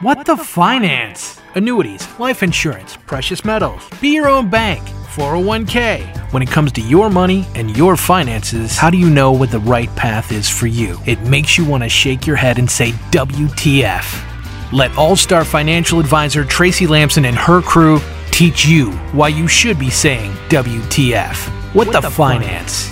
What the finance? Annuities, life insurance, precious metals. Be your own bank. 401k. When it comes to your money and your finances, how do you know what the right path is for you? It makes you want to shake your head and say, WTF. Let All Star financial advisor Tracie Lampson and her crew teach you why you should be saying WTF. What, what the, the, finance? finance?